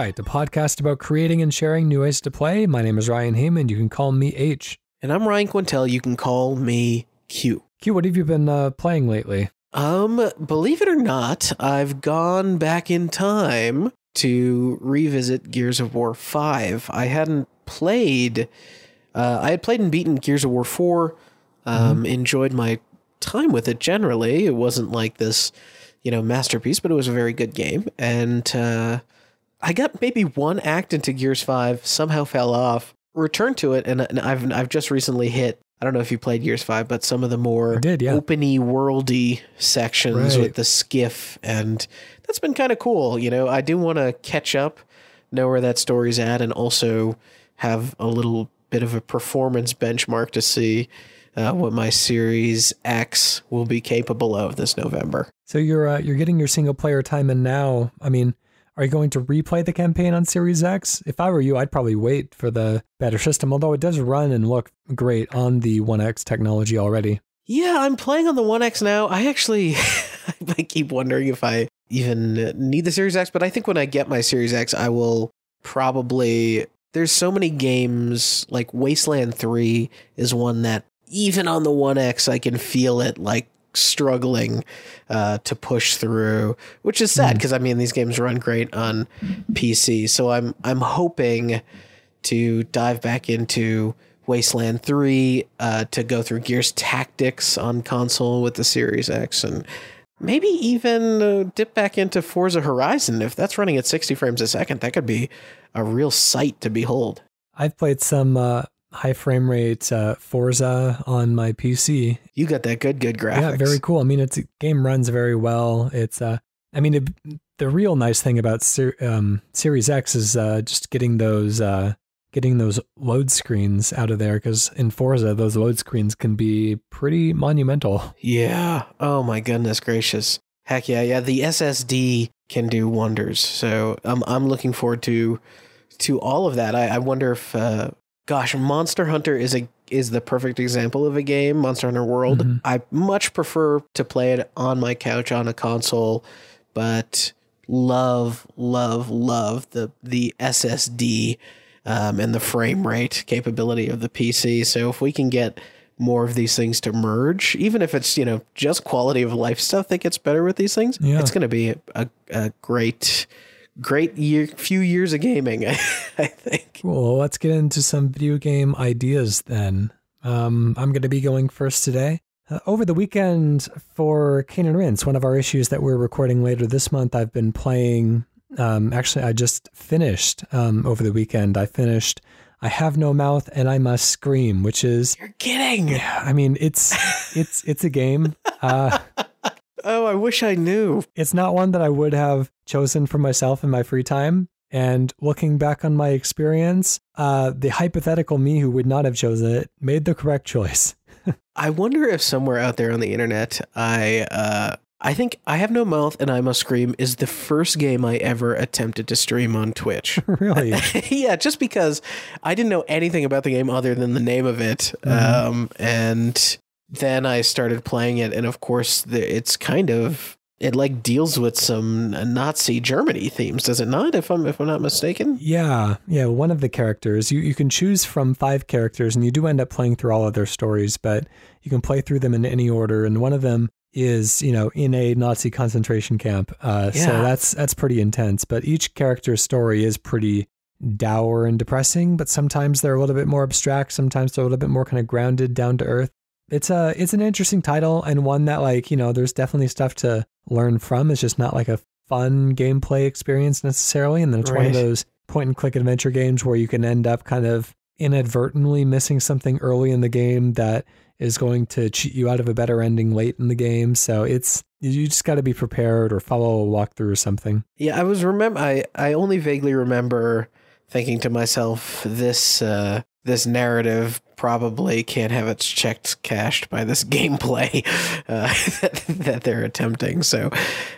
Playwright, the podcast about creating and sharing new ways to play. My name is Ryan Heyman. You can call me H. And I'm Ryan Quintel. You can call me Q. Q, what have you been uh, playing lately? Um, believe it or not, I've gone back in time to revisit Gears of War 5. I hadn't played, uh, I had played and beaten Gears of War 4, um, mm-hmm. enjoyed my time with it generally. It wasn't like this, you know, masterpiece, but it was a very good game. And, uh, I got maybe one act into Gears 5, somehow fell off, returned to it, and, and I've, I've just recently hit I don't know if you played Gears Five, but some of the more did, yeah. openy worldy sections right. with the skiff, and that's been kind of cool. You know, I do want to catch up, know where that story's at, and also have a little bit of a performance benchmark to see uh, what my Series X will be capable of this November. So you're uh, you're getting your single player time in now. I mean, are you going to replay the campaign on Series X? If I were you, I'd probably wait for the better system, although it does run and look great on the One X technology already. Yeah, I'm playing on the One X now. I actually I keep wondering if I even need the Series X, but I think when I get my Series X, I will probably there's so many games like Wasteland 3 is one that even on the One X I can feel it like struggling uh, to push through, which is sad because hmm. mm. I mean these games run great on PC. So I'm I'm hoping to dive back into Wasteland 3 uh, to go through Gears Tactics on console with the Series X and maybe even uh, dip back into Forza Horizon if that's running at 60 frames a second. That could be a real sight to behold. I've played some uh, high frame rate uh, Forza on my PC. You got that good, good graphics. Yeah, very cool. I mean, it's game runs very well. It's uh, I mean, it, the real nice thing about Ser- um, Series X is uh, just getting those uh, getting those load screens out of there because in Forza those load screens can be pretty monumental. Yeah. Oh my goodness gracious. Heck yeah, yeah. The SSD can do wonders. So I'm I'm looking forward to to all of that. I, I wonder if uh, gosh, Monster Hunter is a is the perfect example of a game, Monster Hunter World. Mm-hmm. I much prefer to play it on my couch on a console, but love, love, love the the SSD um, and the frame rate capability of the PC. So if we can get more of these things to merge, even if it's you know just quality of life stuff that gets better with these things, yeah. it's going to be a, a great great year, few years of gaming, I, think. Well, let's get into some video game ideas then. Um, I'm going to be going first today. Uh, over the weekend for Cane and Rinse, one of our issues that we're recording later this month, I've been playing. Um, actually, I just finished um, over the weekend. I finished I have no mouth and I must scream, which is You're kidding. I mean, it's it's it's a game. Uh, Oh, I wish I knew. It's not one that I would have chosen for myself in my free time. And looking back on my experience, uh, the hypothetical me who would not have chosen it made the correct choice. I wonder if somewhere out there on the internet, I uh, I think I Have No Mouth and I Must Scream is the first game I ever attempted to stream on Twitch. really? yeah, just because I didn't know anything about the game other than the name of it. Mm-hmm. Um, and then I started playing it, and of course, it's kind of it like deals with some Nazi Germany themes, does it not? If I'm if I'm not mistaken. Yeah, yeah. One of the characters you you can choose from five characters, and you do end up playing through all of their stories, but you can play through them in any order. And one of them is you know in a Nazi concentration camp. Uh, yeah. So that's that's pretty intense. But each character's story is pretty dour and depressing. But sometimes they're a little bit more abstract. Sometimes they're a little bit more kind of grounded, down to earth it's a it's an interesting title and one that like you know there's definitely stuff to learn from. It's just not like a fun gameplay experience necessarily, and then it's right. one of those point and click adventure games where you can end up kind of inadvertently missing something early in the game that is going to cheat you out of a better ending late in the game. So it's you just got to be prepared or follow a walkthrough or something. Yeah, I was remember I I only vaguely remember thinking to myself this uh this narrative probably can't have its checks cashed by this gameplay uh, that, that, they're attempting. So,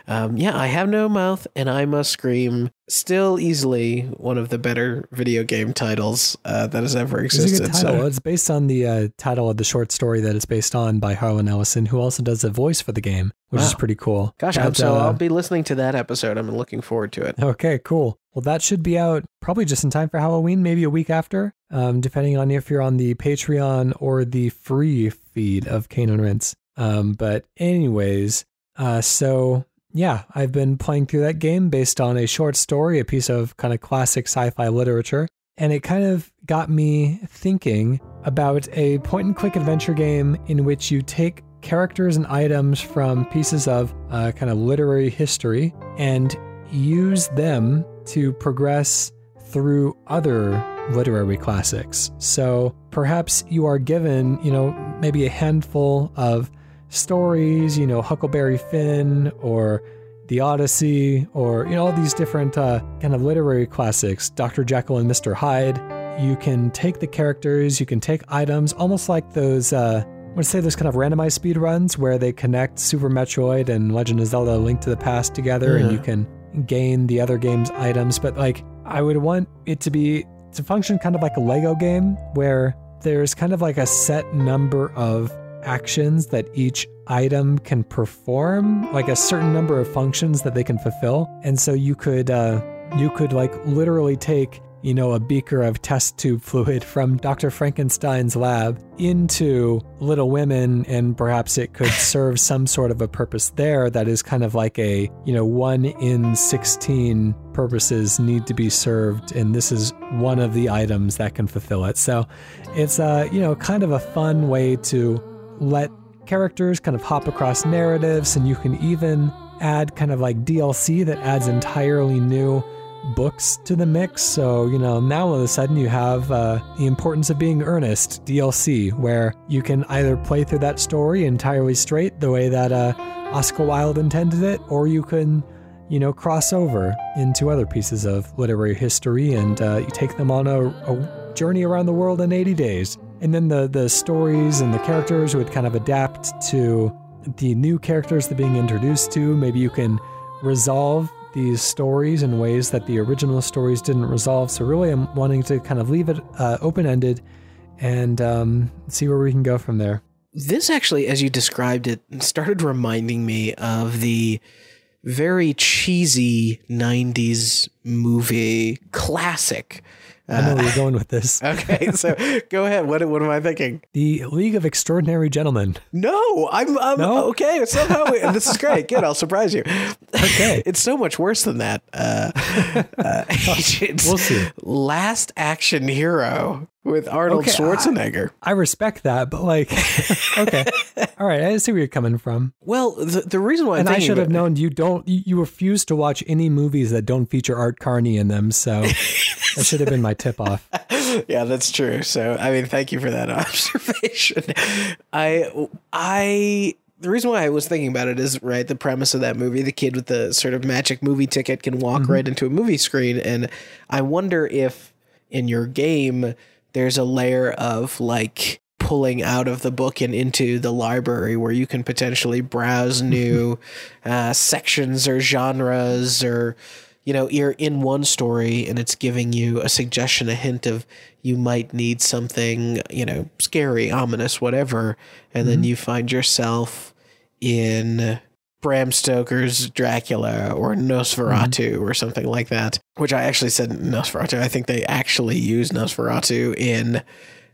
um, yeah, I have no mouth and I must scream. Still easily one of the better video game titles uh, that has ever existed. It's, so. it's based on the uh, title of the short story that it's based on by Harlan Ellison, who also does the voice for the game, which wow. is pretty cool. Gosh, so I'll uh, be listening to that episode. I'm looking forward to it. Okay, cool. Well, that should be out probably just in time for Halloween, maybe a week after, um, depending on if you're on the Patreon or the free feed of Cane and. Um, but, anyways, uh, so yeah, I've been playing through that game based on a short story, a piece of kind of classic sci fi literature. And it kind of got me thinking about a point and click adventure game in which you take characters and items from pieces of uh, kind of literary history and use them to progress through other literary classics. So perhaps you are given, you know, maybe a handful of stories, you know, Huckleberry Finn or the Odyssey or, you know, all these different uh, kind of literary classics, Dr. Jekyll and Mr. Hyde. You can take the characters, you can take items, almost like those, uh, I would say those kind of randomized speed runs where they connect Super Metroid and Legend of Zelda Link to the Past together and you can gain the other game's items, but like I would want it to be to function kind of like a Lego game where there's kind of like a set number of actions that each item can perform, like a certain number of functions that they can fulfill. And so you could uh, you could like literally take you know, a beaker of test tube fluid from Dr. Frankenstein's lab into Little Women, and perhaps it could serve some sort of a purpose there that is kind of like a, you know, one in 16 purposes need to be served, and this is one of the items that can fulfill it. So it's, a, you know, kind of a fun way to let characters kind of hop across narratives, and you can even add kind of like DLC that adds entirely new books to the mix. So, you know, now all of a sudden you have uh, The Importance of Being Earnest DLC, where you can either play through that story entirely straight, the way that uh, Oscar Wilde intended it, or you can, you know, cross over into other pieces of literary history and uh, you take them on a, a journey around the world in 80 days. And then the, the stories and the characters would kind of adapt to the new characters that being introduced to. Maybe you can resolve these stories in ways that the original stories didn't resolve. So, really, I'm wanting to kind of leave it uh, open ended and um, see where we can go from there. This actually, as you described it, started reminding me of the very cheesy 90s movie classic I know where you're going with this. okay, so go ahead. What what am I thinking? The League of Extraordinary Gentlemen. No, I'm, I'm no? okay. Somehow this is great. Good, I'll surprise you. Okay, it's so much worse than that. Uh, uh, we'll see. Last Action Hero with Arnold okay, Schwarzenegger. I, I, respect that, but like, okay, all right, I see where you're coming from. Well, the, the reason why, and I should have known you don't, you, you, refuse to watch any movies that don't feature Art Carney in them, so that should have been my tip off. yeah, that's true. So, I mean, thank you for that observation. I, I. The reason why I was thinking about it is right. The premise of that movie: the kid with the sort of magic movie ticket can walk mm-hmm. right into a movie screen, and I wonder if in your game there's a layer of like pulling out of the book and into the library where you can potentially browse new uh, sections or genres or you know you're in one story and it's giving you a suggestion a hint of you might need something you know scary ominous whatever and mm-hmm. then you find yourself in Bram Stoker's Dracula or Nosferatu mm-hmm. or something like that, which I actually said Nosferatu. I think they actually use Nosferatu in,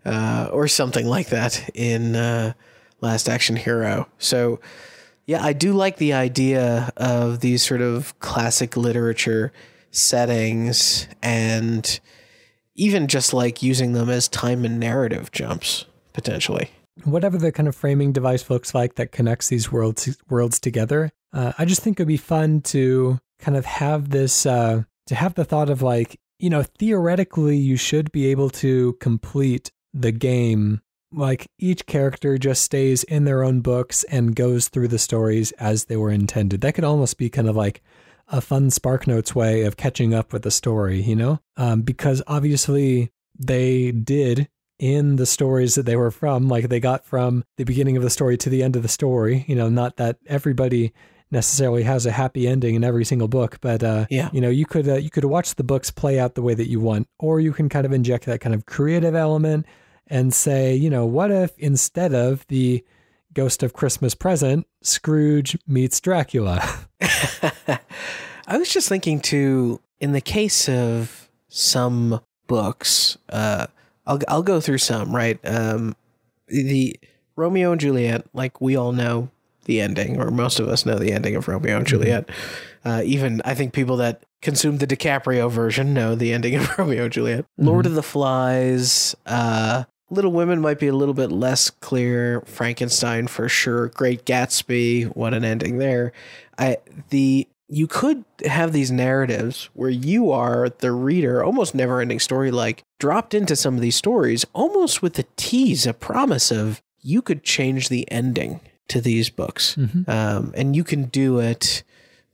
uh, or something like that in uh, Last Action Hero. So, yeah, I do like the idea of these sort of classic literature settings and even just like using them as time and narrative jumps potentially whatever the kind of framing device looks like that connects these worlds worlds together. Uh, I just think it'd be fun to kind of have this uh, to have the thought of like you know theoretically you should be able to complete the game like each character just stays in their own books and goes through the stories as they were intended. That could almost be kind of like a fun SparkNotes way of catching up with the story, you know? Um, because obviously they did in the stories that they were from. Like they got from the beginning of the story to the end of the story. You know, not that everybody necessarily has a happy ending in every single book, but uh, Yeah. you know, you could uh, you could watch the books play out the way that you want, or you can kind of inject that kind of creative element and say, you know, what if instead of the Ghost of Christmas Present, Scrooge meets Dracula? I was just thinking too, in the case of some books, uh, I'll I'll go through some, right? Um, the Romeo and Juliet, like we all know the ending, or most of us know the ending of Romeo and Juliet. Uh, even I think people that consume the DiCaprio version know the ending of Romeo and Juliet. Lord of the Flies, uh, Little Women might be a little bit less clear. Frankenstein for sure. Great Gatsby, what an ending there. I the you could have these narratives where you are the reader, almost never ending story like dropped into some of these stories, almost with a tease, a promise of you could change the ending to these books. Mhm. Um, and you can do it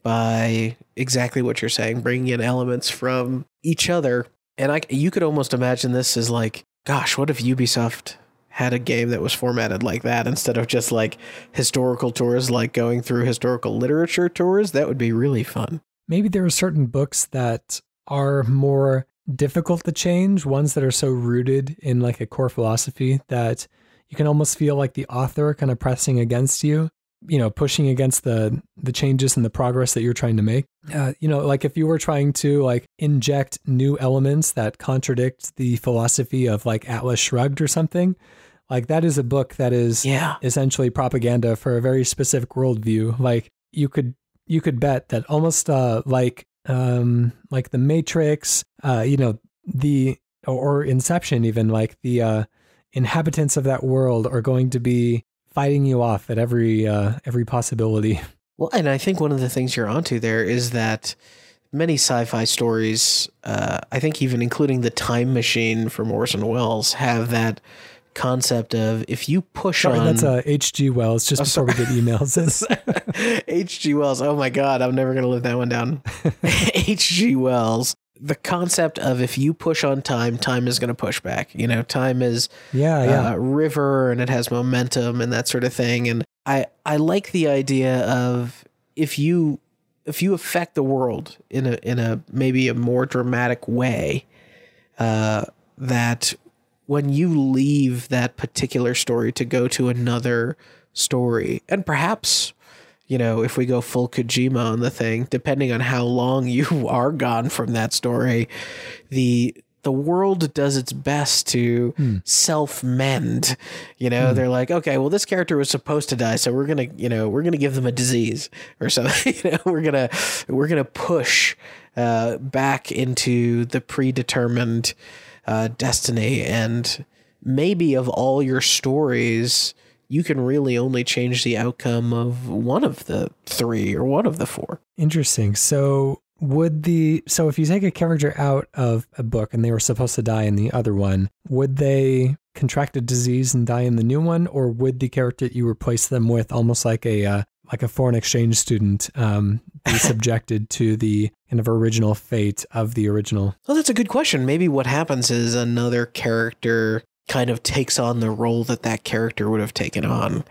by exactly what you're saying, bringing in elements from each other. And I, you could almost imagine this as like, gosh, what if Ubisoft had a game that was formatted like that instead of just like historical tours, like going through historical literature tours? That would be really fun. Maybe there are certain books that are more difficult to change, ones that are so rooted in like a core philosophy that you can almost feel like the author kind of pressing against you, you know, pushing against the the changes and the progress that you're trying to make. Uh, you know, like if you were trying to like inject new elements that contradict the philosophy of like Atlas Shrugged or something, like that is a book that is Yeah. essentially propaganda for a very specific worldview. Like you could you could bet that almost uh, like um, like the Matrix, uh, you know, the or, or Inception, even like the uh, inhabitants of that world are going to be fighting you off at every uh, every possibility. Well, and I think one of the things you're onto there is that many sci-fi stories, uh, I think even including the Time Machine from Orson Welles, have that concept of if you push Sorry, on that's uh, H.G. Wells. Just before we get emails, H.G. Wells. Oh my God, I'm never gonna live that one down. H.G. Wells. The concept of if you push on time, time is gonna push back. You know, time is yeah, yeah. uh, river and it has momentum and that sort of thing. And I I like the idea of if you if you affect the world in a in a maybe a more dramatic way, uh, that when you leave that particular story to go to another story, and perhaps you know, if we go full Kojima on the thing, depending on how long you are gone from that story, the the world does its best to self mend. You know, they're like, okay, well, this character was supposed to die, so we're gonna, you know, we're gonna give them a disease or something. you know, we're gonna we're gonna push uh, back into the predetermined uh, destiny, and maybe of all your stories, you can really only change the outcome of one of the three or one of the four. Interesting. So would the so if you take a character out of a book and they were supposed to die in the other one, would they contract a disease and die in the new one, or would the character you replace them with almost like a uh, like a foreign exchange student um, be subjected to the kind of original fate of the original? Well, that's a good question. Maybe what happens is another character kind of takes on the role that that character would have taken on,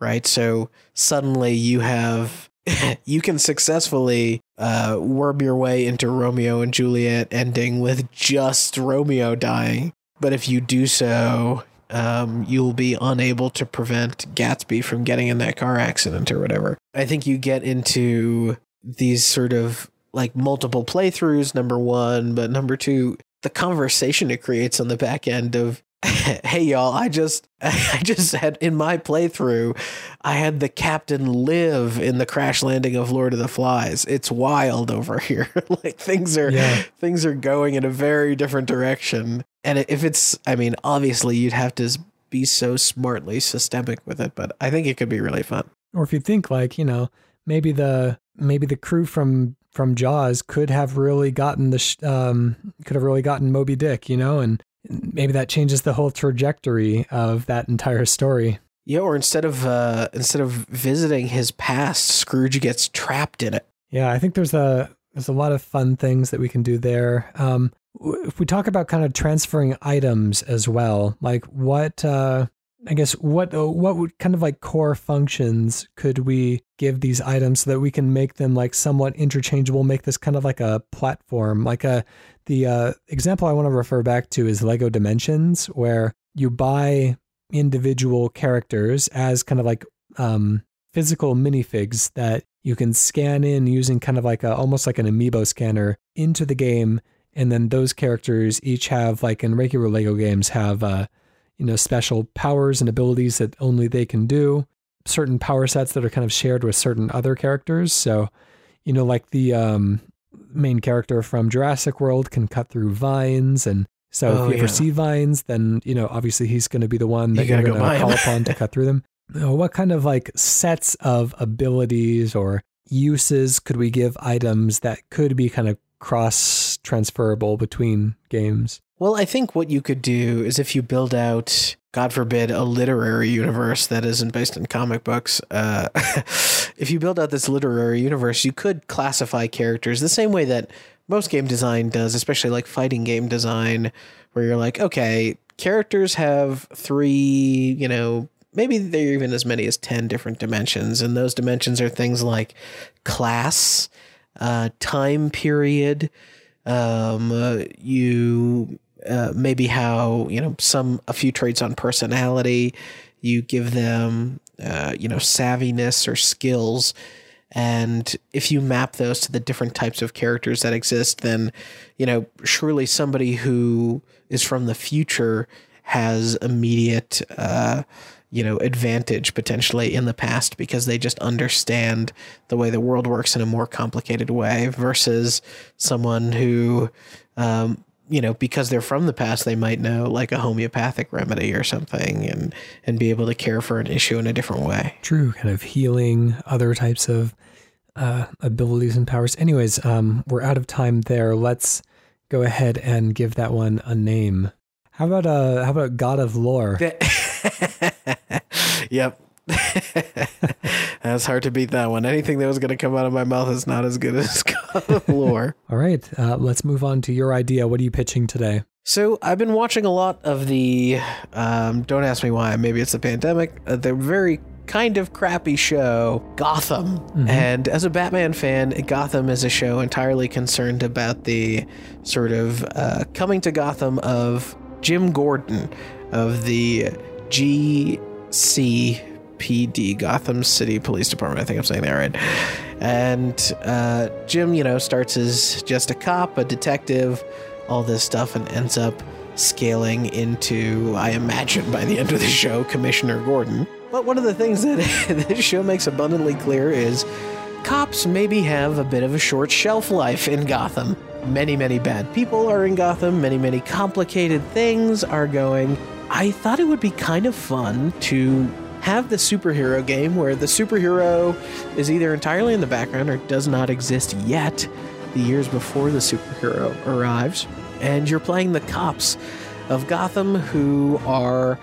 right? So suddenly you have you can successfully uh, worm your way into Romeo and Juliet ending with just Romeo dying, but if you do so, um, you'll be unable to prevent Gatsby from getting in that car accident or whatever. I think you get into these sort of like multiple playthroughs, number one, but number two, the conversation it creates on the back end of hey y'all i just i just had in my playthrough i had the captain live in the crash landing of lord of the flies. It's wild over here. Like things are Yeah. things are going in a very different direction. And if it's i mean obviously you'd have to be so smartly systemic with it but i think it could be really fun. Or if you think like you know maybe the maybe the crew from from Jaws could have really gotten the sh- um, could have really gotten Moby Dick, you know, and maybe that changes the whole trajectory of that entire story. yeah or instead of uh instead of visiting his past scrooge gets trapped in it Yeah, I think there's a there's a lot of fun things that we can do there. Um, if we talk about kind of transferring items as well, like what uh, I guess what uh, what would kind of like core functions could we give these items so that we can make them like somewhat interchangeable, make this kind of like a platform, like a the uh, example I want to refer back to is Lego Dimensions, where you buy individual characters as kind of like um, physical minifigs that you can scan in using kind of like a almost like an amiibo scanner into the game and then those characters each have like in regular lego games have uh, you know special powers and abilities that only they can do. Certain power sets that are kind of shared with certain other characters. So you know like the um, main character from jurassic world can cut through vines. And so Oh, if you ever yeah. see vines then you know obviously he's going to be the one that You are going to call upon to cut through them. What kind of like sets of abilities or uses could we give items that could be kind of cross transferable between games? Well, I think what you could do is if you build out, God forbid, a literary universe that isn't based in comic books, uh, if you build out this literary universe, you could classify characters the same way that most game design does, especially like fighting game design, where you're like, okay, characters have three, you know, maybe they're even as many as 10 different dimensions. And those dimensions are things like class, uh, time period, um, uh, you uh, maybe how you know some a few traits on personality you give them uh, you know savviness or skills. And if you map those to the different types of characters that exist then you know surely somebody who is from the future has immediate uh, you know advantage potentially in the past because they just understand the way the world works in a more complicated way versus someone who um, you know because they're from the past they might know like a homeopathic remedy or something and and be able to care for an issue in a different way True, kind of healing, other types of uh, abilities and powers. Anyways, um, we're out of time there. Let's go ahead and give that one a name. How about uh, how about God of Lore? yep that's hard to beat that one anything that was going to come out of my mouth is not as good as god of lore All right, uh, let's move on to your idea. What are you pitching today? So I've been watching a lot of the. Um, don't ask me why. Maybe it's the pandemic. Uh, the very kind of crappy show Gotham. And as a Batman fan, Gotham is a show entirely concerned about the sort of uh, coming to Gotham of Jim Gordon of the GCPD, Gotham City Police Department. I think I'm saying that right. And uh, Jim, you know, starts as just a cop, a detective, all this stuff, and ends up scaling into, I imagine, by the end of the show, Commissioner Gordon. But one of the things that this show makes abundantly clear is cops maybe have a bit of a short shelf life in Gotham. Many, many bad people are in Gotham, many, many complicated things are going. I thought it would be kind of fun to have the superhero game where the superhero is either entirely in the background or does not exist yet the years before the superhero arrives. And you're playing the cops of Gotham who are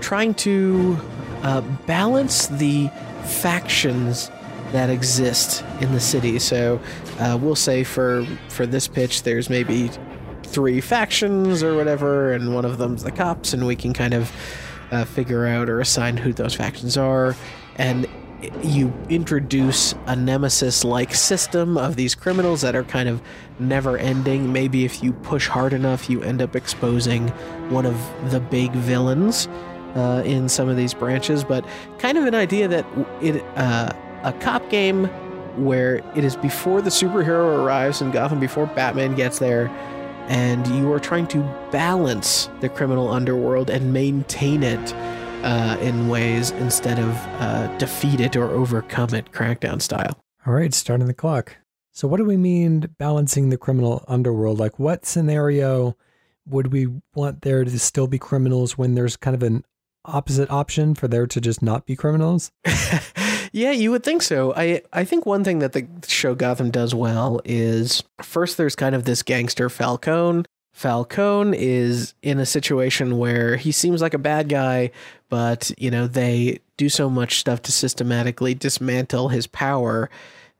trying to uh, balance the factions that exist in the city. So uh, we'll say for for this pitch, there's maybe three factions or whatever, and one of them's the cops, and we can kind of uh, figure out or assign who those factions are, and you introduce a nemesis-like system of these criminals that are kind of never ending. Maybe if you push hard enough, you end up exposing one of the big villains uh, in some of these branches, but kind of an idea that it uh, a cop game where it is before the superhero arrives in Gotham, before Batman gets there, and you are trying to balance the criminal underworld and maintain it uh, in ways instead of uh, defeat it or overcome it, Crackdown style. All right, starting the clock. So, what do we mean balancing the criminal underworld? Like, what scenario would we want there to still be criminals when there's kind of an opposite option for there to just not be criminals? yeah, you would think so. I I think one thing that the show Gotham does well is first there's kind of this gangster Falcone. Falcone is in a situation where he seems like a bad guy, but you know, they do so much stuff to systematically dismantle his power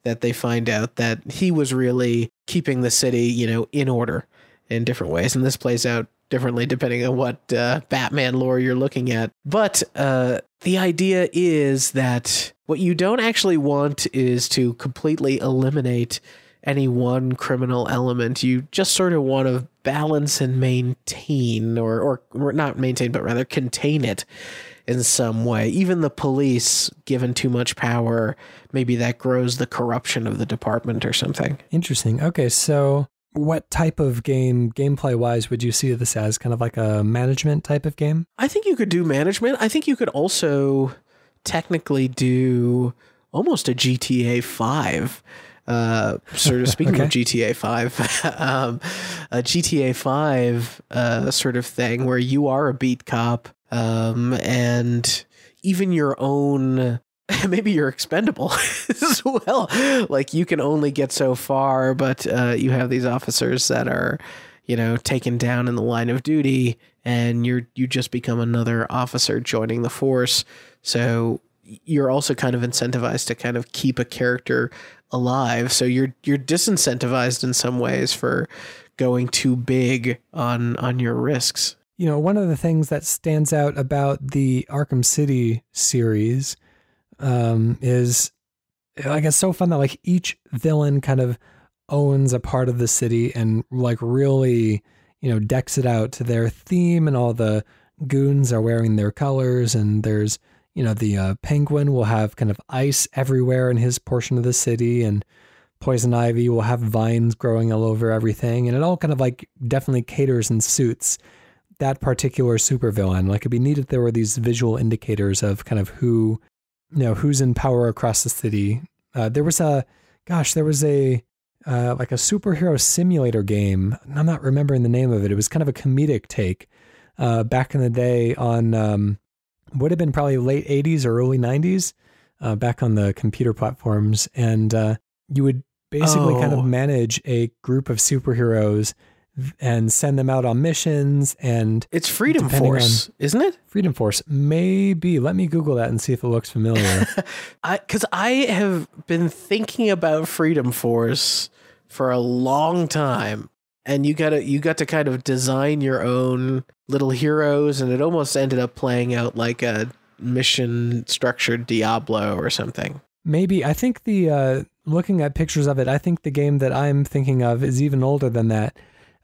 that they find out that he was really keeping the city, you know, in order in different ways, and this plays out differently depending on what uh, Batman lore you're looking at. But uh, the idea is that what you don't actually want is to completely eliminate any one criminal element. You just sort of want to balance and maintain, or, or, not maintain, but rather contain it in some way. Even the police, given too much power, maybe that grows the corruption of the department or something. Interesting. Okay, so what type of game, gameplay wise, would you see this as? Kind of like a management type of game? I think you could do management. I think you could also technically do almost a GTA 5. Uh, sort of speaking okay. of GTA 5, um, a GTA 5 uh, sort of thing where you are a beat cop um, and even your own maybe you're expendable as well. Like you can only get so far, but uh, you have these officers that are, you know, taken down in the line of duty, and you're you just become another officer joining the force. So you're also kind of incentivized to kind of keep a character alive. So you're you're disincentivized in some ways for going too big on on your risks. You know, one of the things that stands out about the Arkham City series um, is like it's so fun that like each villain kind of owns a part of the city and like really you know decks it out to their theme and all the goons are wearing their colors and there's you know the uh, penguin will have kind of ice everywhere in his portion of the city and poison ivy will have vines growing all over everything and it all kind of like definitely caters and suits that particular supervillain. Like it'd be neat if there were these visual indicators of kind of who you know who's in power across the city. Uh, there was a gosh, there was a uh, like a superhero simulator game. I'm not remembering the name of it. It was kind of a comedic take uh, back in the day on um, would have been probably late 80s or early 90s uh, back on the computer platforms, and uh, you would basically oh. kind of oh. manage a group of superheroes and send them out on missions and it's freedom force on, isn't it? Freedom force maybe. Let me google that and see if it looks familiar. I because i have been thinking about freedom force for a long time and you gotta you got to kind of design your own little heroes and it almost ended up playing out like a mission structured diablo or something. Maybe. I think the uh looking at pictures of it i think the game that i'm thinking of is even older than that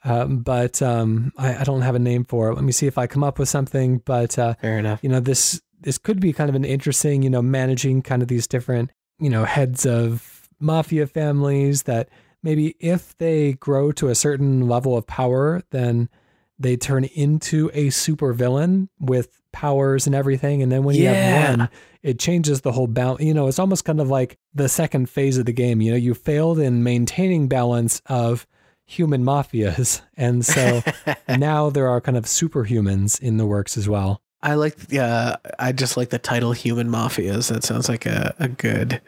um, but um, I, I, don't have a name for it. Let me see if I come up with something. But uh, fair enough. You know, this this could be kind of an interesting, you know, managing kind of these different, you know, heads of mafia families that maybe if they grow to a certain level of power, then they turn into a super villain with powers and everything. And then when yeah. you have one, it changes the whole balance. You know, it's almost kind of like the second phase of the game. You know, you failed in maintaining balance of human mafias. And so now there are kind of superhumans in the works as well. I like, yeah, I just like the title Human Mafias. That sounds like a, a good,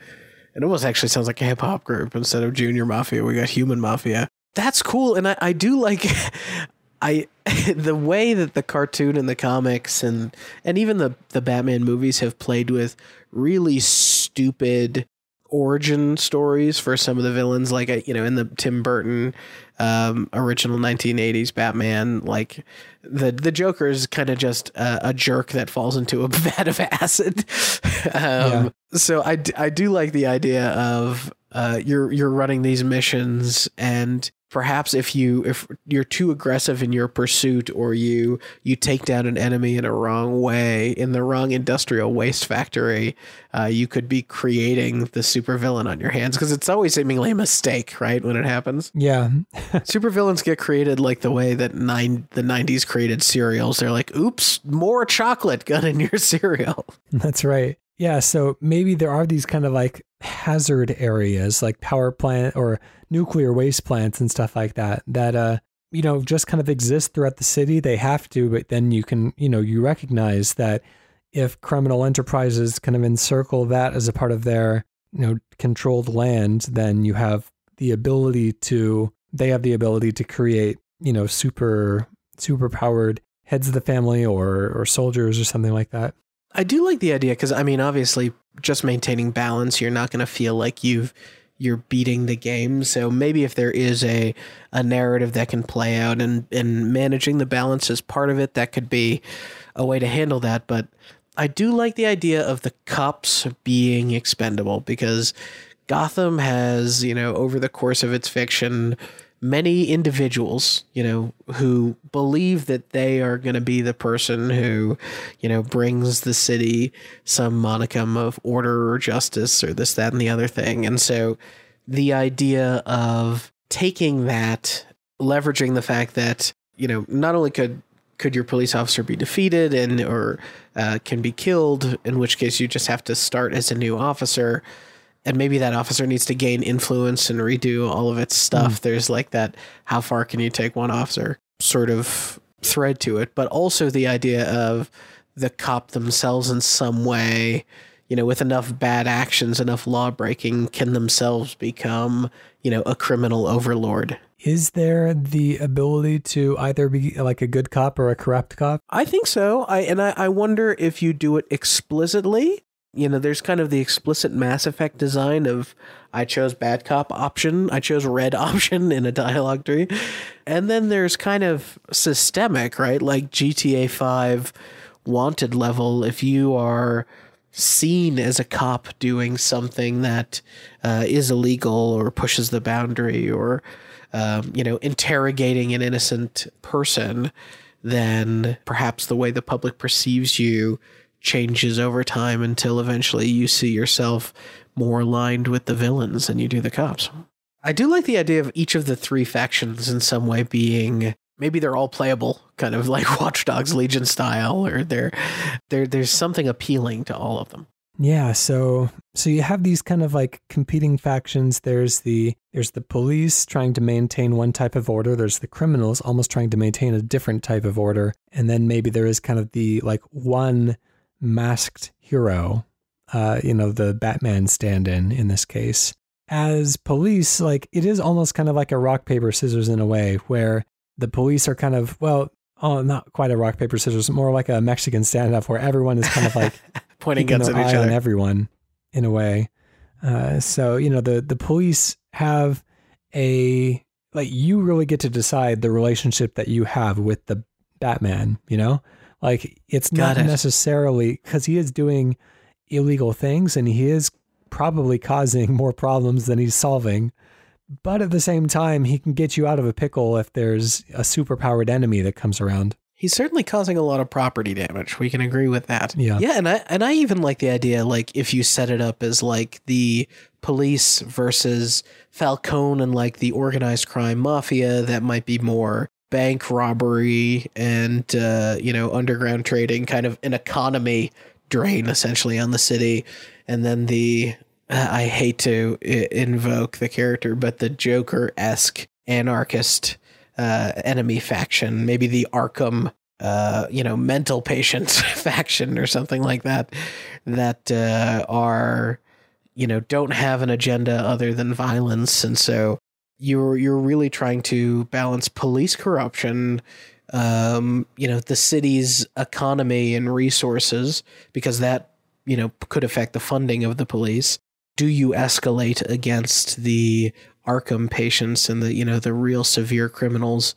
it almost actually sounds like a hip hop group. Instead of Junior Mafia, we got Human Mafia. That's cool. And I, I do like, I, the way that the cartoon and the comics and, and even the, the Batman movies have played with really stupid origin stories for some of the villains like uh, you know in the Tim Burton um, original 1980s Batman like the the Joker is kind of just a, a, jerk that falls into a vat of acid um, yeah. so I, I do like the idea of uh, you're you're running these missions and perhaps if you if you're too aggressive in your pursuit or you you take down an enemy in a wrong way in the wrong industrial waste factory uh, you could be creating the supervillain on your hands because it's always seemingly a mistake right when it happens? Yeah. Supervillains get created like the way that nine the 90s created cereals. They're like oops more chocolate got in your cereal. That's right. Yeah so maybe there are these kind of like hazard areas like power plant or nuclear waste plants and stuff like that that uh you know just kind of exist throughout the city. They have to but then you can you know you recognize that if criminal enterprises kind of encircle that as a part of their you know controlled land then you have the ability to they have the ability to create you know super super powered heads of the family or or soldiers or something like that I do like the idea because I mean, obviously, just maintaining balance, you're not going to feel like you've you're beating the game. So maybe if there is a a narrative that can play out and and managing the balance as part of it, that could be a way to handle that. But I do like the idea of the cops being expendable because Gotham has, you know, over the course of its fiction, many individuals, you know, who believe that they are going to be the person who, you know, brings the city some monicum of order or justice or this, that, and the other thing. And so the idea of taking that, leveraging the fact that, you know, not only could could your police officer be defeated and or uh, can be killed in which case you just have to start as a new officer and maybe that officer needs to gain influence and redo all of its stuff. Mm. There's like that how far can you take one officer sort of thread to it, but also the idea of the cop themselves in some way, you know, with enough bad actions, enough law breaking, can themselves become, you know, a criminal overlord. Is there the ability to either be like a good cop or a corrupt cop? I think so. I and I, I wonder if you do it explicitly you know, there's kind of the explicit Mass Effect design of I chose bad cop option, I chose red option in a dialogue tree. And then there's kind of systemic, right? Like GTA 5 wanted level if you are seen as a cop doing something that uh, is illegal or pushes the boundary or um, you know interrogating an innocent person then perhaps the way the public perceives you changes over time until eventually you see yourself more aligned with the villains than you do the cops. I do like the idea of each of the three factions in some way being maybe they're all playable, kind of like Watch Dogs Legion style, or they're, they're there's something appealing to all of them. Yeah, so so you have these kind of like competing factions. There's the there's the police trying to maintain one type of order. There's the criminals almost trying to maintain a different type of order. And then maybe there is kind of the like one masked hero, uh, you know, the Batman stand in in this case. As police, like it is almost kind of like a rock, paper, scissors in a way, where the police are kind of, well, oh, not quite a rock, paper, scissors, more like a Mexican standoff where everyone is kind of like pointing guns at each other. on everyone in a way. Uh, so, you know, the, the police have a, like, you really get to decide the relationship that you have with the Batman, you know? Like it's Got not it. necessarily because he is doing illegal things and he is probably causing more problems than he's solving. But at the same time, he can get you out of a pickle if there's a superpowered enemy that comes around. He's certainly causing a lot of property damage. We can agree with that. Yeah. Yeah, and I and I even like the idea like if you set it up as like the police versus Falcone and like the organized crime mafia that might be more bank robbery and uh, you know underground trading, kind of an economy drain essentially on the city, and then the uh, I hate to I- invoke the character, but the Joker esque anarchist uh, enemy faction, maybe the Arkham. Uh, you know, mental patients faction or something like that, that uh, are, you know, don't have an agenda other than violence, and so you're you're really trying to balance police corruption um, you know the city's economy and resources because that you know could affect the funding of the police. Do you escalate against the arkham patients and the you know the real severe criminals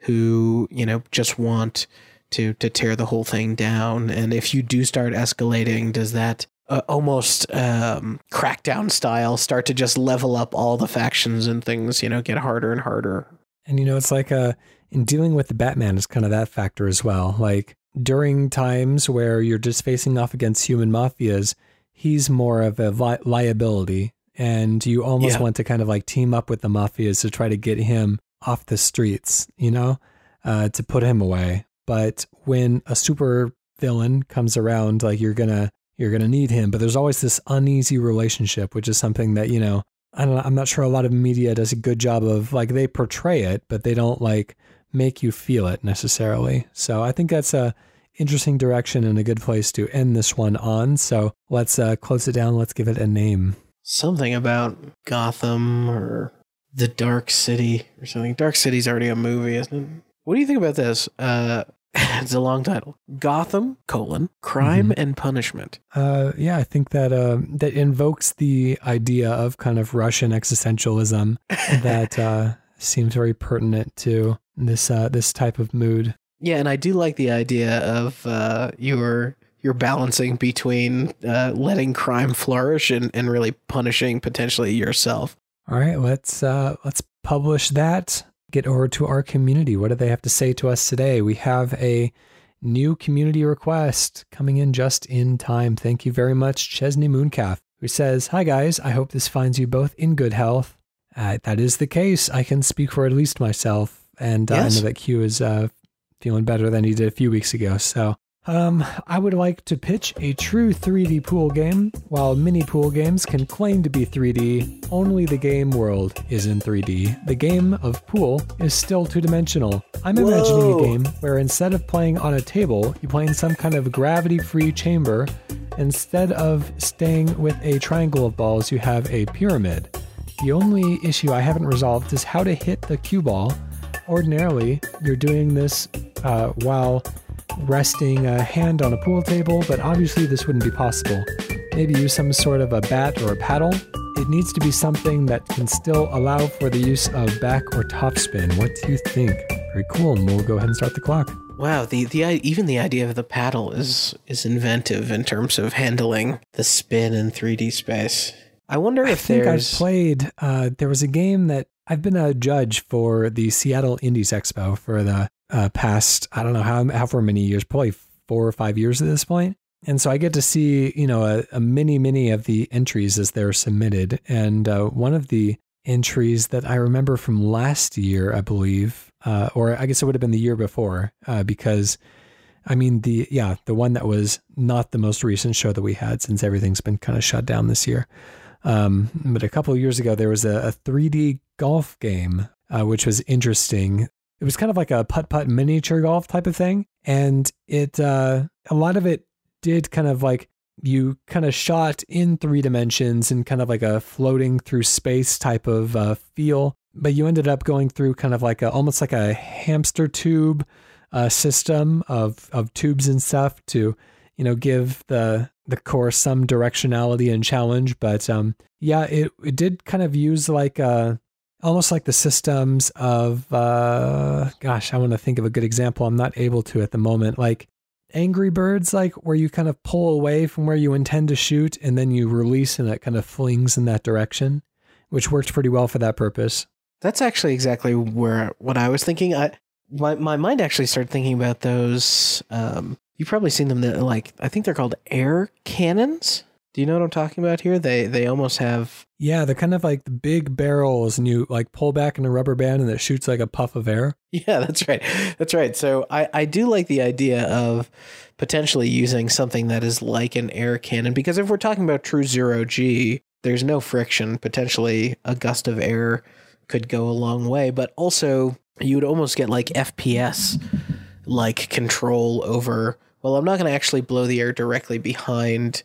who you know just want to to tear the whole thing down? And if you do start escalating does that uh, almost um, crackdown style start to just level up all the factions and things you know get harder and harder. And you know it's like uh in dealing with the batman is kind of that factor as well. Like during times where you're just facing off against human mafias he's more of a vi- liability. And you almost yeah. want to kind of like team up with the mafias to try to get him off the streets you know uh, to put him away. But when a super villain comes around like you're gonna you're going to need him. But there's always this uneasy relationship, which is something that, you know, I don't know, I'm not sure a lot of media does a good job of like they portray it, but they don't like make you feel it necessarily. So I think that's a interesting direction and a good place to end this one on. So let's uh, close it down. Let's give it a name. Something about Gotham or the Dark City or something. Dark City's already a movie, isn't it? What do you think about this? Uh, it's a long title. Gotham colon crime Mm-hmm. and punishment. Uh, yeah, I think that uh, that invokes the idea of kind of Russian existentialism that uh, seems very pertinent to this uh, this type of mood. Yeah, and I do like the idea of uh, your your balancing between uh, letting crime flourish and, and really punishing potentially yourself. All right, let's uh, let's publish that. Get over to our community. What do they have to say to us today? We have a new community request coming in just in time. Thank you very much, Chesney Mooncalf, who says, "Hi guys, I hope this finds you both in good health." Uh, that is the case. I can speak for at least myself, and uh, I know that Q is uh, feeling better than he did a few weeks ago. So um, I would like to pitch a true 3D pool game. While many pool games can claim to be 3D, only the game world is in 3D. The game of pool is still two dimensional. I'm imagining Whoa. a game where instead of playing on a table, you play in some kind of gravity free chamber. Instead of staying with a triangle of balls, you have a pyramid. The only issue I haven't resolved is how to hit the cue ball. Ordinarily, you're doing this uh, while resting a hand on a pool table, but obviously this wouldn't be possible. Maybe use some sort of a bat or a paddle. It needs to be something that can still allow for the use of back or top spin. What do you think? Very cool, and we'll go ahead and start the clock. Wow, the the even the idea of the paddle is is inventive in terms of handling the spin in 3D space. I wonder I if think I've played. Uh, there was a game that I've been a judge for the Seattle Indies Expo for the uh, past. I don't know how however many years, probably four or five years at this point. And so I get to see, you know, a, a many, many of the entries as they're submitted. And uh, one of the entries that I remember from last year, I believe, uh, or I guess it would have been the year before, uh, because I mean, the, yeah, the one that was not the most recent show that we had since everything's been kind of shut down this year. Um, but a couple of years ago, there was a, a 3D golf game, uh, which was interesting. It was kind of like a putt putt miniature golf type of thing. And it, uh, a lot of it did kind of like you kind of shot in three dimensions and kind of like a floating through space type of uh, feel. But you ended up going through kind of like a almost like a hamster tube uh, system of of tubes and stuff to you know give the the course some directionality and challenge. But um, yeah, it it did kind of use like uh almost like the systems of uh gosh, I want to think of a good example. I'm not able to at the moment. Like Angry Birds, like where you kind of pull away from where you intend to shoot and then you release and it kind of flings in that direction, which worked pretty well for that purpose. That's actually exactly where what I was thinking. I my my mind actually started thinking about those. Um, you've probably seen them. That like I think they're called air cannons. Do you know what I'm talking about here? They they almost have Yeah, they're kind of like big barrels and you like pull back in a rubber band and it shoots like a puff of air. Yeah, that's right. That's right. So I, I do like the idea of potentially using something that is like an air cannon because if we're talking about true zero G, there's no friction. Potentially a gust of air could go a long way, but also you would almost get like FPS like control over well, I'm not going to actually blow the air directly behind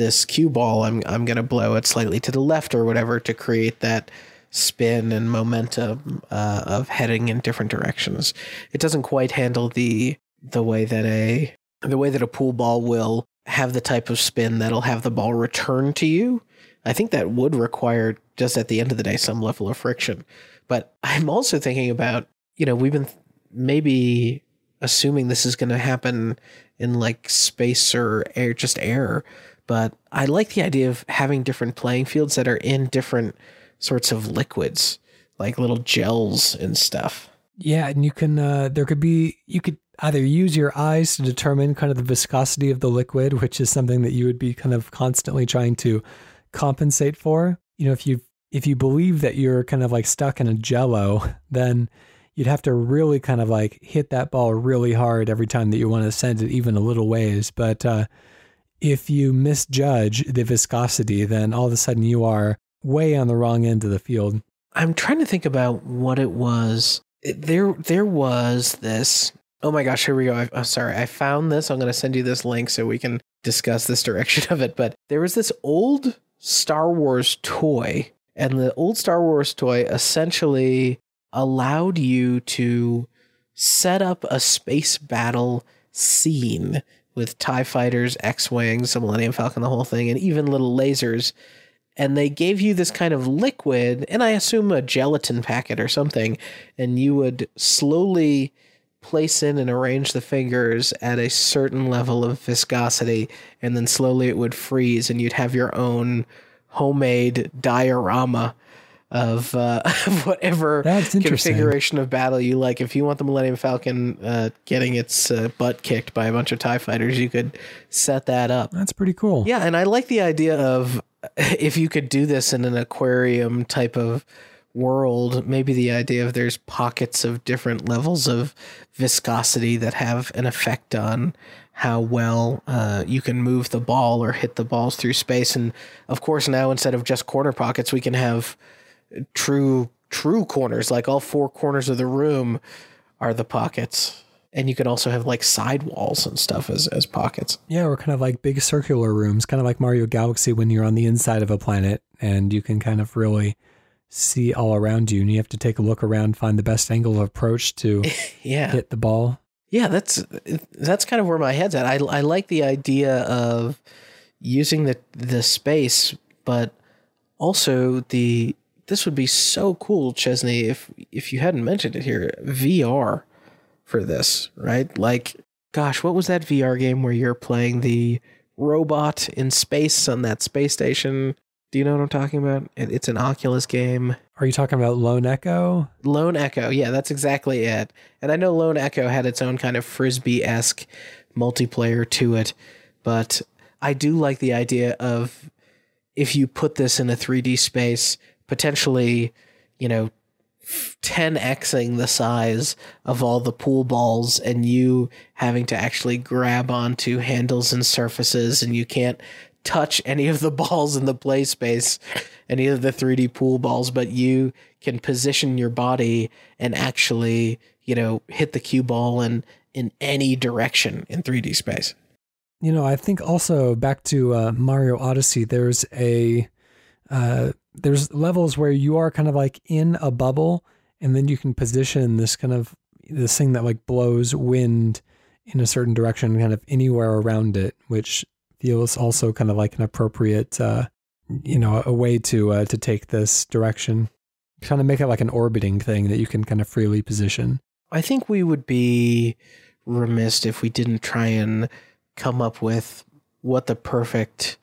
this cue ball. I'm I'm going to blow it slightly to the left or whatever to create that spin and momentum uh, of heading in different directions. It doesn't quite handle the the way that a the way that a pool ball will have the type of spin that'll have the ball return to you. I think that would require just at the end of the day some level of friction. But I'm also thinking about, you know, we've been maybe assuming this is going to happen in like space or air just air, but I like the idea of having different playing fields that are in different sorts of liquids, like little gels and stuff. Yeah, and you can uh there could be you could either use your eyes to determine kind of the viscosity of the liquid, which is something that you would be kind of constantly trying to compensate for. You know, if you if you believe that you're kind of like stuck in a jello, then you'd have to really kind of like hit that ball really hard every time that you want to send it even a little ways. But uh if you misjudge the viscosity, then all of a sudden you are way on the wrong end of the field. I'm trying to think about what it was. There, there was this. Oh my gosh, here we go. I, I'm sorry, I found this. I'm going to send you this link so we can discuss this direction of it. But there was this old Star Wars toy, and the old Star Wars toy essentially allowed you to set up a space battle scene with TIE fighters, X Wings, the Millennium Falcon, the whole thing, and even little lasers. And they gave you this kind of liquid, and I assume a gelatin packet or something, and you would slowly place in and arrange the fingers at a certain level of viscosity, and then slowly it would freeze, and you'd have your own homemade diorama of, uh, whatever configuration of battle you like. If you want the Millennium Falcon uh, getting its uh, butt kicked by a bunch of TIE fighters, you could set that up. That's pretty cool. Yeah, and I like the idea of if you could do this in an aquarium type of world, maybe the idea of there's pockets of different levels of viscosity that have an effect on how well uh, you can move the ball or hit the balls through space. And of course, now instead of just corner pockets, we can have true true corners. Like all four corners of the room are the pockets. And you can also have like side walls and stuff as, as pockets. Yeah, or kind of like big circular rooms, kind of like Mario Galaxy when you're on the inside of a planet and you can kind of really see all around you and you have to take a look around, find the best angle of approach to yeah. hit the ball. Yeah, that's that's kind of where my head's at. I I like the idea of using the the space, but also the this would be so cool, Chesney, if if you hadn't mentioned it here. VR for this, right? Like, gosh, what was that VR game where you're playing the robot in space on that space station? Do you know what I'm talking about? It's an Oculus game. Are you talking about Lone Echo? Lone Echo, yeah, that's exactly it. And I know Lone Echo had its own kind of frisbee esque multiplayer to it, but I do like the idea of if you put this in a 3D space, potentially, you know, 10xing the size of all the pool balls and you having to actually grab onto handles and surfaces and you can't touch any of the balls in the play space, any of the 3D pool balls, but you can position your body and actually, you know, hit the cue ball in, in any direction in 3D space. You know, I think also back to uh, Mario Odyssey, there's a uh, there's levels where you are kind of like in a bubble, and then you can position this kind of this thing that like blows wind in a certain direction, kind of anywhere around it, which feels also kind of like an appropriate, uh, you know, a way to uh, to take this direction. Kind of make it like an orbiting thing that you can kind of freely position. I think we would be remiss if we didn't try and come up with what the perfect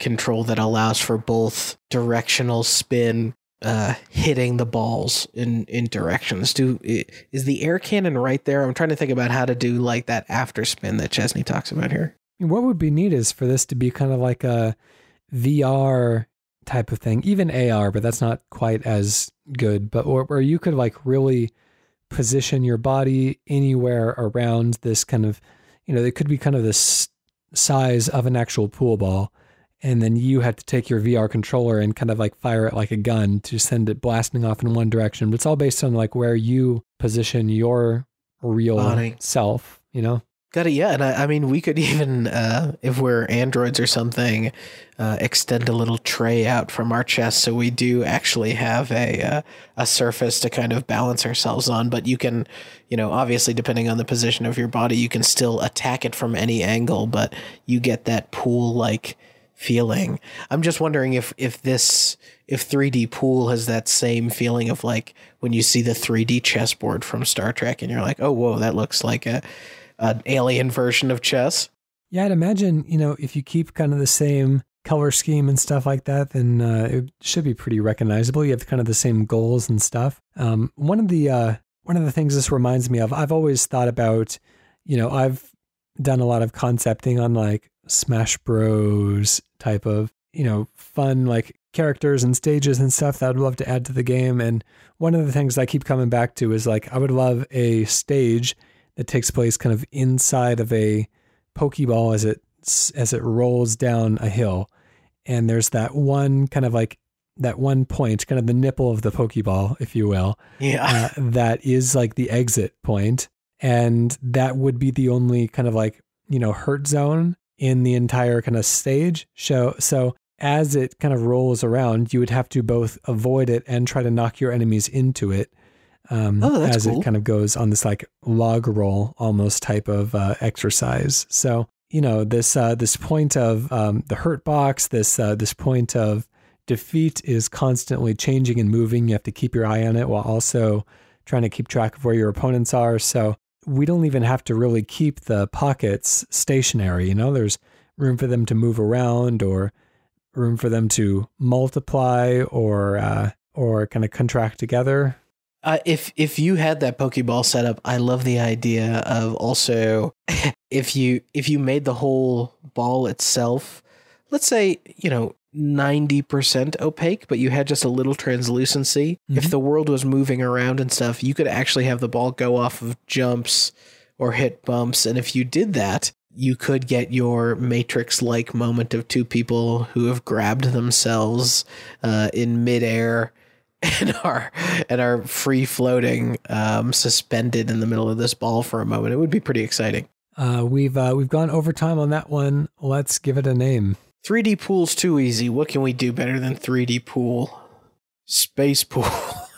control that allows for both directional spin uh, hitting the balls in in directions. Do is the air cannon right there? I'm trying to think about how to do like that after spin that Chesney talks about here. What would be neat is for this to be kind of like a VR type of thing, even AR, but that's not quite as good. But where you could like really position your body anywhere around this kind of, you know, it could be kind of this size of an actual pool ball. And then you had to take your VR controller and kind of like fire it like a gun to send it blasting off in one direction. But it's all based on like where you position your real self, you know? Got it. Yeah, and I, I mean, we could even, uh, if we're androids or something, uh, extend a little tray out from our chest, so we do actually have a uh, a surface to kind of balance ourselves on. But you can, you know, obviously depending on the position of your body, you can still attack it from any angle, but you get that pool like feeling. I'm just wondering if if this if 3D pool has that same feeling of like when you see the 3D chessboard from Star Trek, and you're like, oh, whoa, that looks like a an alien version of chess. Yeah, I'd imagine, you know, if you keep kind of the same color scheme and stuff like that, then uh, it should be pretty recognizable. You have kind of the same goals and stuff. Um, one of the uh, one of the things this reminds me of, I've always thought about, you know, I've done a lot of concepting on like Smash Bros type of, you know, fun like characters and stages and stuff that I'd love to add to the game. And one of the things I keep coming back to is like I would love a stage that takes place kind of inside of a pokeball as it as it rolls down a hill. And there's that one kind of like that one point kind of the nipple of the pokeball if you will yeah. uh, that is like the exit point. And that would be the only kind of like you know hurt zone in the entire kind of stage show so as it kind of rolls around you would have to both avoid it and try to knock your enemies into it um, Oh, that's as cool. it kind of goes on this like log roll almost type of uh, exercise. So you know this uh, this point of um, the hurt box, this uh, this point of defeat is constantly changing and moving. You have to keep your eye on it while also trying to keep track of where your opponents are. So we don't even have to really keep the pockets stationary. You know, there's room for them to move around or room for them to multiply or uh, or kind of contract together. Uh, if if you had that Pokeball setup, I love the idea of also if you if you made the whole ball itself, let's say you know ninety percent opaque, but you had just a little translucency. If Mhm. the world was moving around and stuff, you could actually have the ball go off of jumps or hit bumps, and if you did that. You could get your Matrix like moment of two people who have grabbed themselves uh, in midair and are and are free floating, um, suspended in the middle of this ball for a moment. It would be pretty exciting. Uh, we've uh, we've gone overtime on that one. Let's give it a name. 3D pool's too easy. What can we do better than 3D pool? Space pool.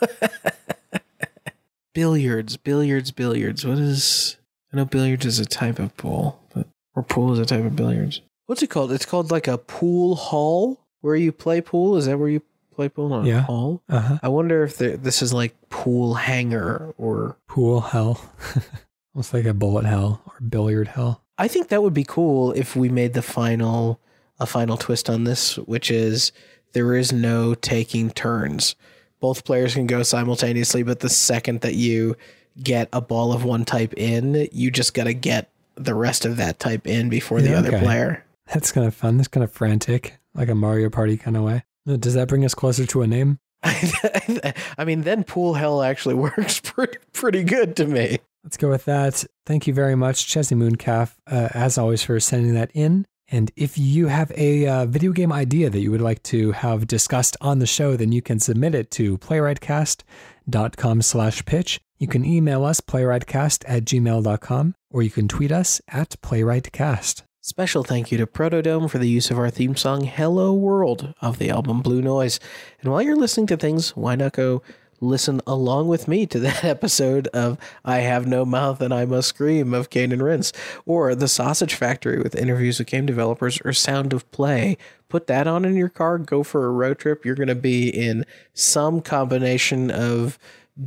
billiards, billiards, billiards. What is? I know billiards is a type of pool, but or pool is a type of billiards. What's it called? It's called like a pool hall where you play pool. Is that where you play pool? Not Yeah. hall. Uh huh. I wonder if there, this is like pool hanger or Pool hell. Almost like a bullet hell or billiard hell. I think that would be cool if we made the final a final twist on this, which is there is no taking turns. Both players can go simultaneously, but the second that you get a ball of one type in, you just got to get the rest of that type in before the Yeah, other okay. player. That's kind of fun. That's kind of frantic, like a Mario Party kind of way. Does that bring us closer to a name? I mean, then pool hell actually works pretty pretty good to me. Let's go with that. Thank you very much, Chesney Mooncalf, uh, as always, for sending that in. And if you have a uh, video game idea that you would like to have discussed on the show, then you can submit it to playwrightcast.com slash pitch. You can email us, playwrightcast at gmail.com, or you can tweet us at playwrightcast. Special thank you to Protodome for the use of our theme song Hello World of the album Blue Noise. And while you're listening to things, why not go listen along with me to that episode of I Have No Mouth and I Must Scream of Cane and Rinse, or The Sausage Factory with interviews with game developers, or Sound of Play. Put that on in your car, go for a road trip. You're going to be in some combination of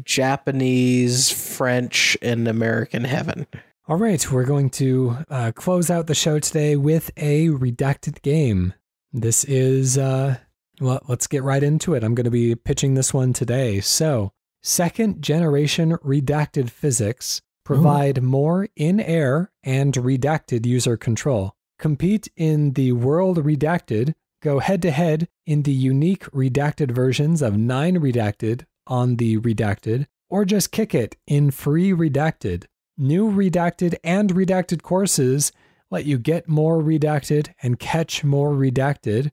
Japanese, French, and American heaven. All right, we're going to uh, close out the show today with a redacted game. This is, uh, well, let's get right into it. I'm going to be pitching this one today. So, second generation redacted physics provide more in air and redacted user control. Compete in the World Redacted, go head to head in the unique redacted versions of 9 Redacted on the Redacted, or just kick it in free Redacted. New redacted and redacted courses let you get more redacted and catch more redacted,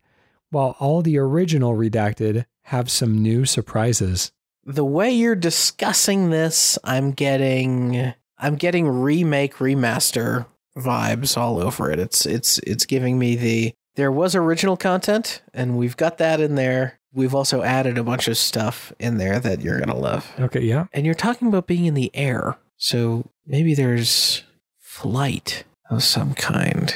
while all the original redacted have some new surprises. the way you're discussing this, I'm getting I'm getting remake remaster vibes all over it. It's it's it's giving me the there was original content and we've got that in there. We've also added a bunch of stuff in there that you're going to love. Okay, yeah. And you're talking about being in the air. So maybe there's flight of some kind.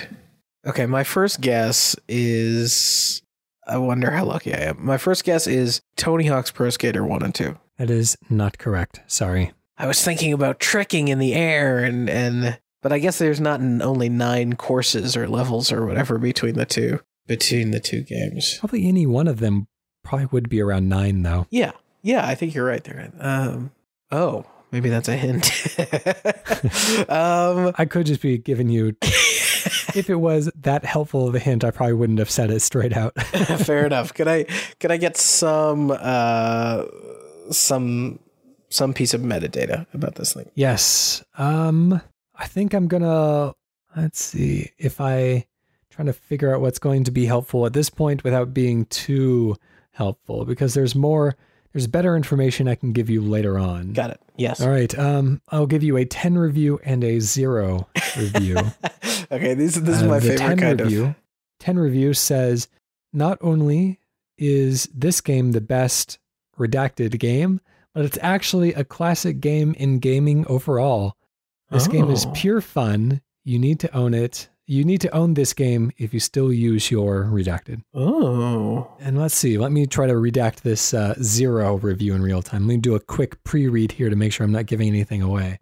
Okay, my first guess is I wonder how lucky I am. My first guess is Tony Hawk's Pro Skater 1 and 2. That is not correct. Sorry. I was thinking about tricking in the air and and but I guess there's not n- only 9 courses or levels or whatever between the two between the two games. Probably any one of them probably would be around nine, though. Yeah. Yeah, I think you're right there. Um oh, maybe that's a hint. um I could just be giving you, if it was that helpful of a hint, I probably wouldn't have said it straight out. Fair enough. Could I could I get some uh some some piece of metadata about this thing? yes. Um, I think I'm gonna, let's see, if I trying to figure out what's going to be helpful at this point without being too helpful, because there's more, there's better information I can give you later on. Got it. Yes. All right. Um, I'll give you a 10 review and a zero review. okay, this this is Uh, my the favorite 10 kind review, of 10 review says not only is this game the best redacted game, but it's actually a classic game in gaming overall. This game is Oh. pure fun. You need to own it. You need to own this game if you still use your redacted. Oh. And let's see, let me try to redact this uh, zero review in real time. Let me do a quick pre read here to make sure I'm not giving anything away.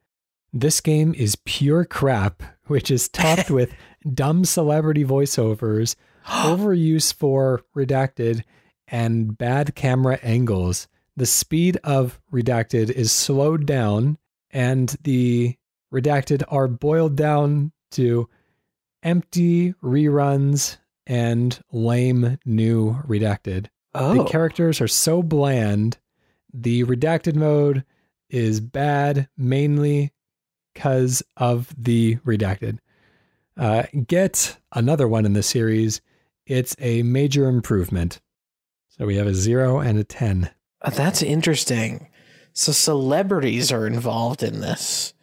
This game is pure crap, which is topped with dumb celebrity voiceovers, overuse for redacted, and bad camera angles. The speed of redacted is slowed down, and the redacted are boiled down to empty reruns and lame new redacted. Oh. The characters are so bland. The redacted mode is bad mainly because of the redacted. Uh, get another one in the series. It's a major improvement. So we have a zero and a 10. Uh, That's interesting. So celebrities are involved in this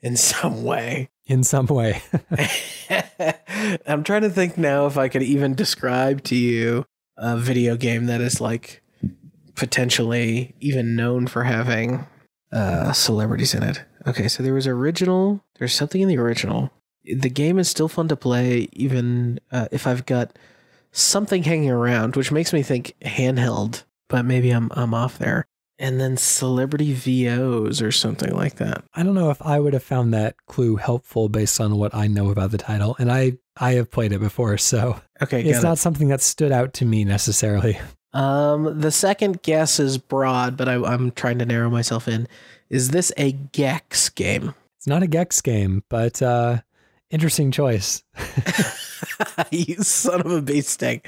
in some way. In some way. I'm trying to think now if I could even describe to you a video game that is like potentially even known for having uh, celebrities in it. Okay, so there was original. There's something in the original. The game is still fun to play, even uh, if I've got something hanging around, which makes me think handheld. But maybe I'm I'm off there. And then celebrity VOs or something like that. I don't know if I would have found that clue helpful based on what I know about the title. And I, I have played it before, so Okay, it's got it. not something that stood out to me necessarily. Um, the second guess is broad, but I, I'm trying to narrow myself in. Is this a Gex game? It's not a Gex game, but uh, interesting choice. you son of a bee stick.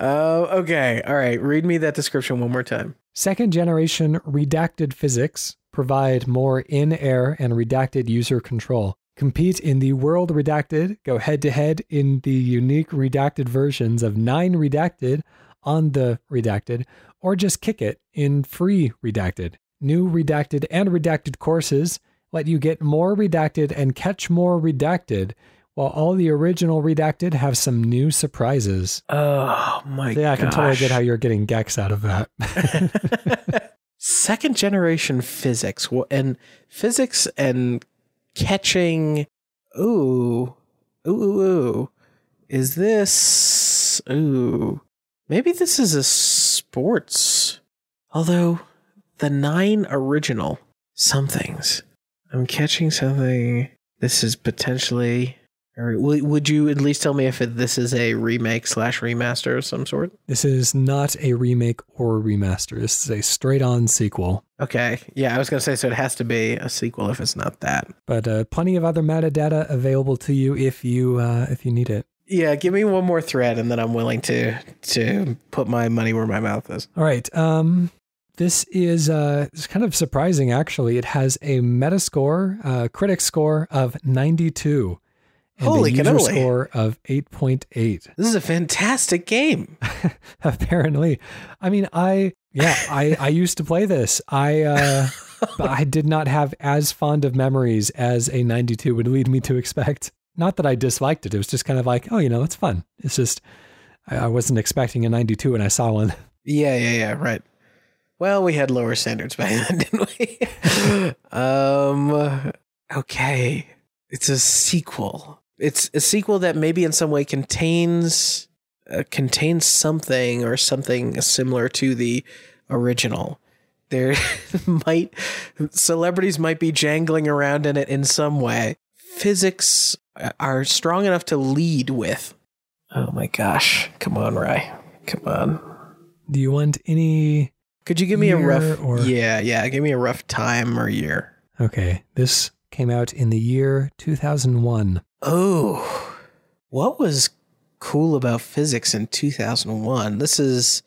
Uh, okay, all right. Read me that description one more time. Second generation redacted physics provide more in air and redacted user control. Compete in the World Redacted, go head to head in the unique redacted versions of 9 Redacted on the Redacted, or just kick it in free Redacted. New Redacted and Redacted courses let you get more Redacted and catch more Redacted, while all the original Redacted have some new surprises. Oh my Yeah, I can totally get how you're getting Gex out of that. Second generation physics and physics and catching. Ooh, ooh, ooh, ooh. Is this? Ooh, maybe this is a sports. Although the nine original somethings. I'm catching something. This is potentially. Or would you at least tell me if it, this is a remake slash remaster of some sort? This is not a remake or a remaster. This is a straight on sequel. Okay. Yeah, I was going to say, so it has to be a sequel if it's not that. But uh, plenty of other metadata available to you if you uh, if you need it. Yeah, give me one more thread and then I'm willing to to put my money where my mouth is. All right. Um, this is uh, it's kind of surprising actually. It has a Metascore, uh, critic score of 92, and Holy a user cannoli. score of 8.8. This is a fantastic game. Apparently, I mean, I yeah, I I used to play this. I uh, but I did not have as fond of memories as a 92 would lead me to expect. Not that I disliked it. It was just kind of like, oh, you know, it's fun. It's just I, I wasn't expecting a 92 when I saw one. Yeah, yeah, yeah, right. Well, we had lower standards back then, didn't we? um okay. It's a sequel. It's a sequel that maybe in some way contains uh, contains something or something similar to the original. There might celebrities might be jangling around in it in some way. Physics are strong enough to lead with. Oh my gosh. Come on, Ray. Come on. Do you want any? Could you give me a rough or- Yeah, yeah, give me a rough time or year. Okay, this came out in the year 2001. Oh. What was cool about physics in 2001? This is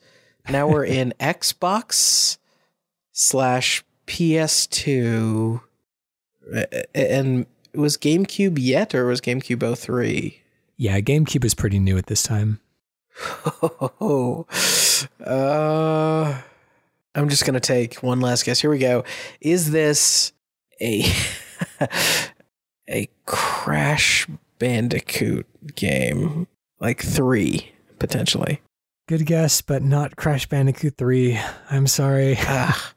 now we're in Xbox slash PS2 Uh, and was GameCube yet or was GameCube 03? Yeah, GameCube is pretty new at this time. Oh, uh, I'm just gonna take one last guess. Here we go. Is this a a Crash Bandicoot game? Like three, potentially. Good guess, but not Crash Bandicoot 3. I'm sorry. Ah,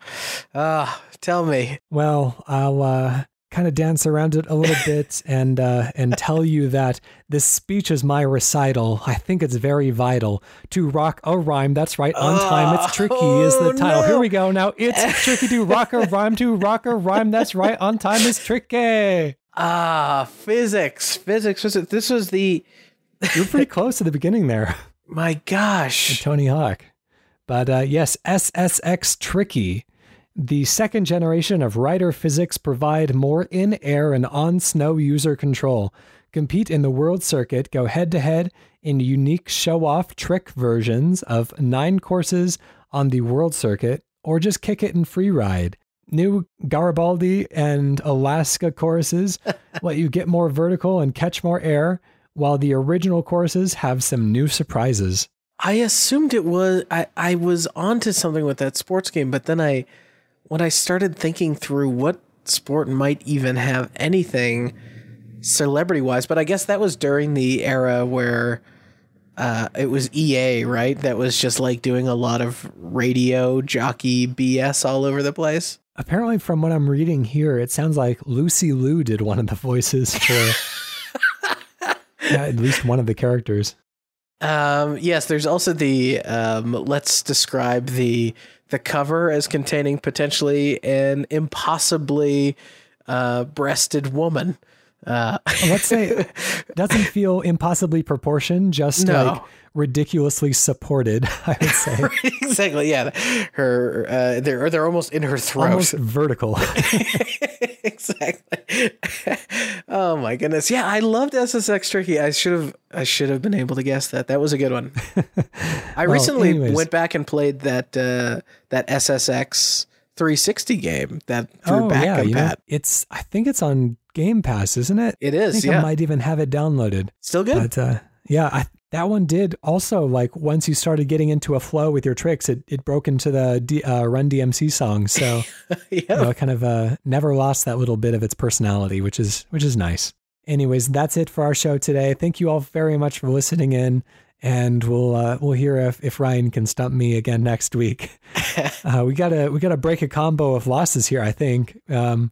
ah, tell me. Well, I'll uh, kind of dance around it a little bit and uh, and tell you that this speech is my recital. I think it's very vital to rock a rhyme. That's right, on time. It's tricky is the Oh, title. no. Here we go. Now it's tricky to rock a rhyme to rock a rhyme. That's right, on time is tricky. Ah, physics, physics, physics. This was the. You're pretty close to the beginning there, My gosh. Tony Hawk. But uh, yes, SSX Tricky. The second generation of Rider physics provide more in air and on snow user control. Compete in the world circuit, go head to head in unique show off trick versions of nine courses on the world circuit, or just kick it in free ride. New Garibaldi and Alaska courses let you get more vertical and catch more air, while the original courses have some new surprises. I assumed it was I, I was onto something with that sports game, but then I when I started thinking through what sport might even have anything celebrity wise, but I guess that was during the era where uh, it was EA, right? That was just like doing a lot of radio jockey BS all over the place. Apparently, from what I'm reading here, it sounds like Lucy Liu did one of the voices for yeah, at least one of the characters. Um, yes, there's also the um, let's describe the the cover as containing potentially an impossibly uh, breasted woman. Uh, Let's say doesn't feel impossibly proportioned, just No. like ridiculously supported. I would say exactly, yeah. Her uh, they're they're almost in her throat. almost vertical. exactly. oh my goodness. Yeah, I loved SSX Tricky. I should have I should have been able to guess that. That was a good one. I Well, recently anyways. went back and played that uh, that SSX 360 game that through oh back yeah, know, it's I think it's on Game Pass, isn't it? It is. I yeah. I might even have it downloaded. Still good. But uh, yeah, I, that one did also like once you started getting into a flow with your tricks, it, it broke into the D, uh, Run DMC song. So yeah. you know, it kind of uh, never lost that little bit of its personality, which is which is nice. Anyways, that's it for our show today. Thank you all very much for listening in, and we'll uh, we'll hear if, if Ryan can stump me again next week. uh, we gotta we gotta break a combo of losses here. I think. Um,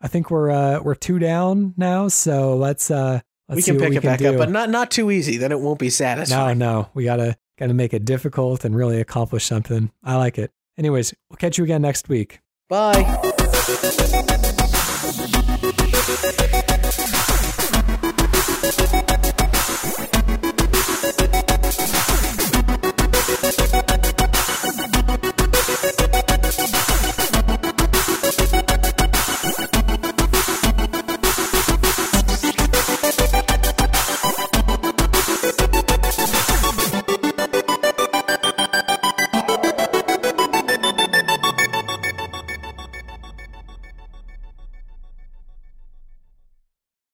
I think we're uh, we're two down now, so let's uh, let's we can pick we it can back do. up, but not not too easy. Then it won't be satisfying. no, no, we gotta gotta make it difficult and really accomplish something. I like it. Anyways, we'll catch you again next week. Bye.